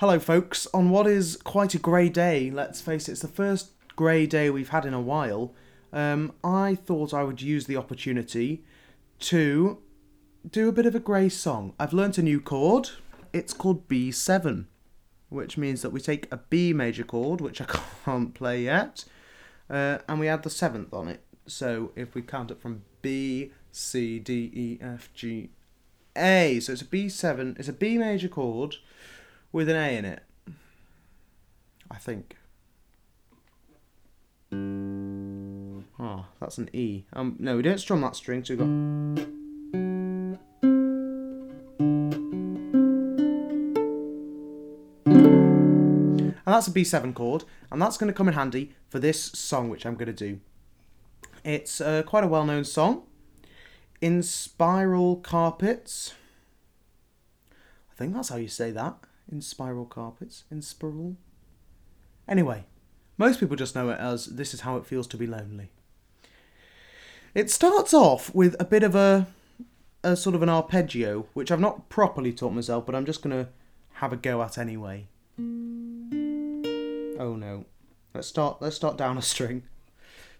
Hello, folks. On what is quite a grey day, let's face it, it's the first grey day we've had in a while. Um, I thought I would use the opportunity to do a bit of a grey song. I've learnt a new chord. It's called B7, which means that we take a B major chord, which I can't play yet, uh, and we add the seventh on it. So if we count it from B, C, D, E, F, G, A, so it's a B7. It's a B major chord with an A in it. I think. Oh, that's an E. Um, no, we don't strum that string, so we've got. And that's a B7 chord, and that's going to come in handy for this song, which I'm going to do. It's uh, quite a well known song. Inspiral Carpets. I think that's how you say that Inspiral Carpets, in spiral. Anyway, most people just know it as This Is How It Feels to Be Lonely. It starts off with a bit of a, a sort of an arpeggio, which I've not properly taught myself, but I'm just going to have a go at anyway. Oh no. Let's start let's start down a string.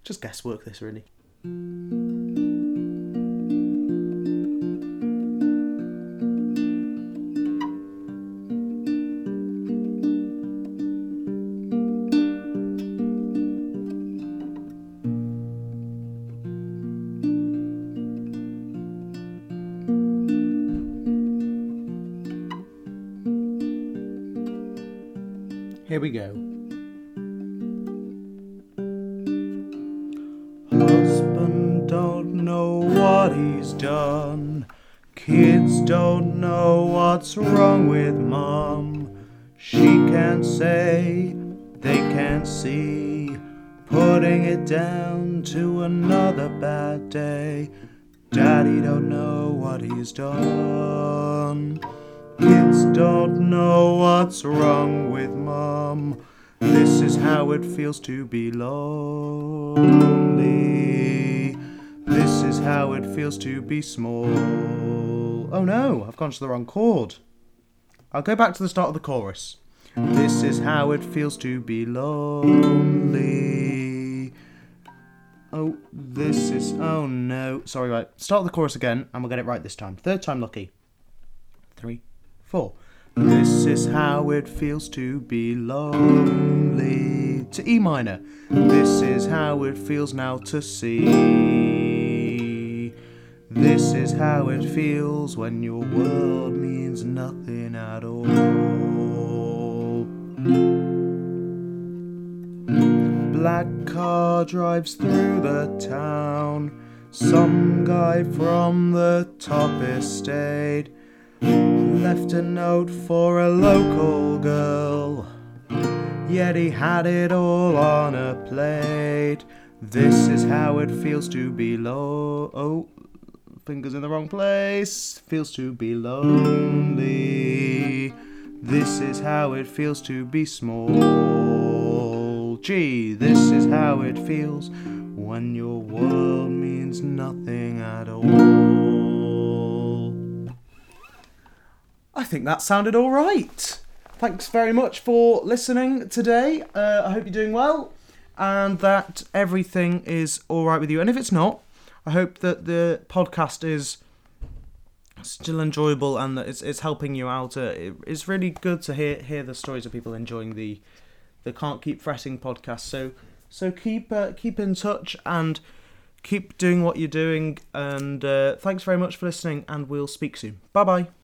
Just guesswork this really. Here we go. Husband don't know what he's done. Kids don't know what's wrong with mom. She can't say, they can't see. Putting it down to another bad day. Daddy don't know what he's done. Kids don't know what's wrong with mom. How it feels to be lonely. This is how it feels to be small. Oh no, I've gone to the wrong chord. I'll go back to the start of the chorus. This is how it feels to be lonely. Oh, this is. Oh no. Sorry, right. Start the chorus again, and we'll get it right this time. Third time lucky. Three, four. This is how it feels to be lonely. To E minor. This is how it feels now to see. This is how it feels when your world means nothing at all. Black car drives through the town. Some guy from the top estate left a note for a local girl. Yet he had it all on a plate. This is how it feels to be low. Oh, fingers in the wrong place. Feels to be lonely. This is how it feels to be small. Gee, this is how it feels when your world means nothing at all. I think that sounded all right. Thanks very much for listening today. Uh, I hope you're doing well and that everything is all right with you. And if it's not, I hope that the podcast is still enjoyable and that it's, it's helping you out. Uh, it, it's really good to hear hear the stories of people enjoying the the Can't Keep Fretting podcast. So so keep uh, keep in touch and keep doing what you're doing. And uh, thanks very much for listening. And we'll speak soon. Bye bye.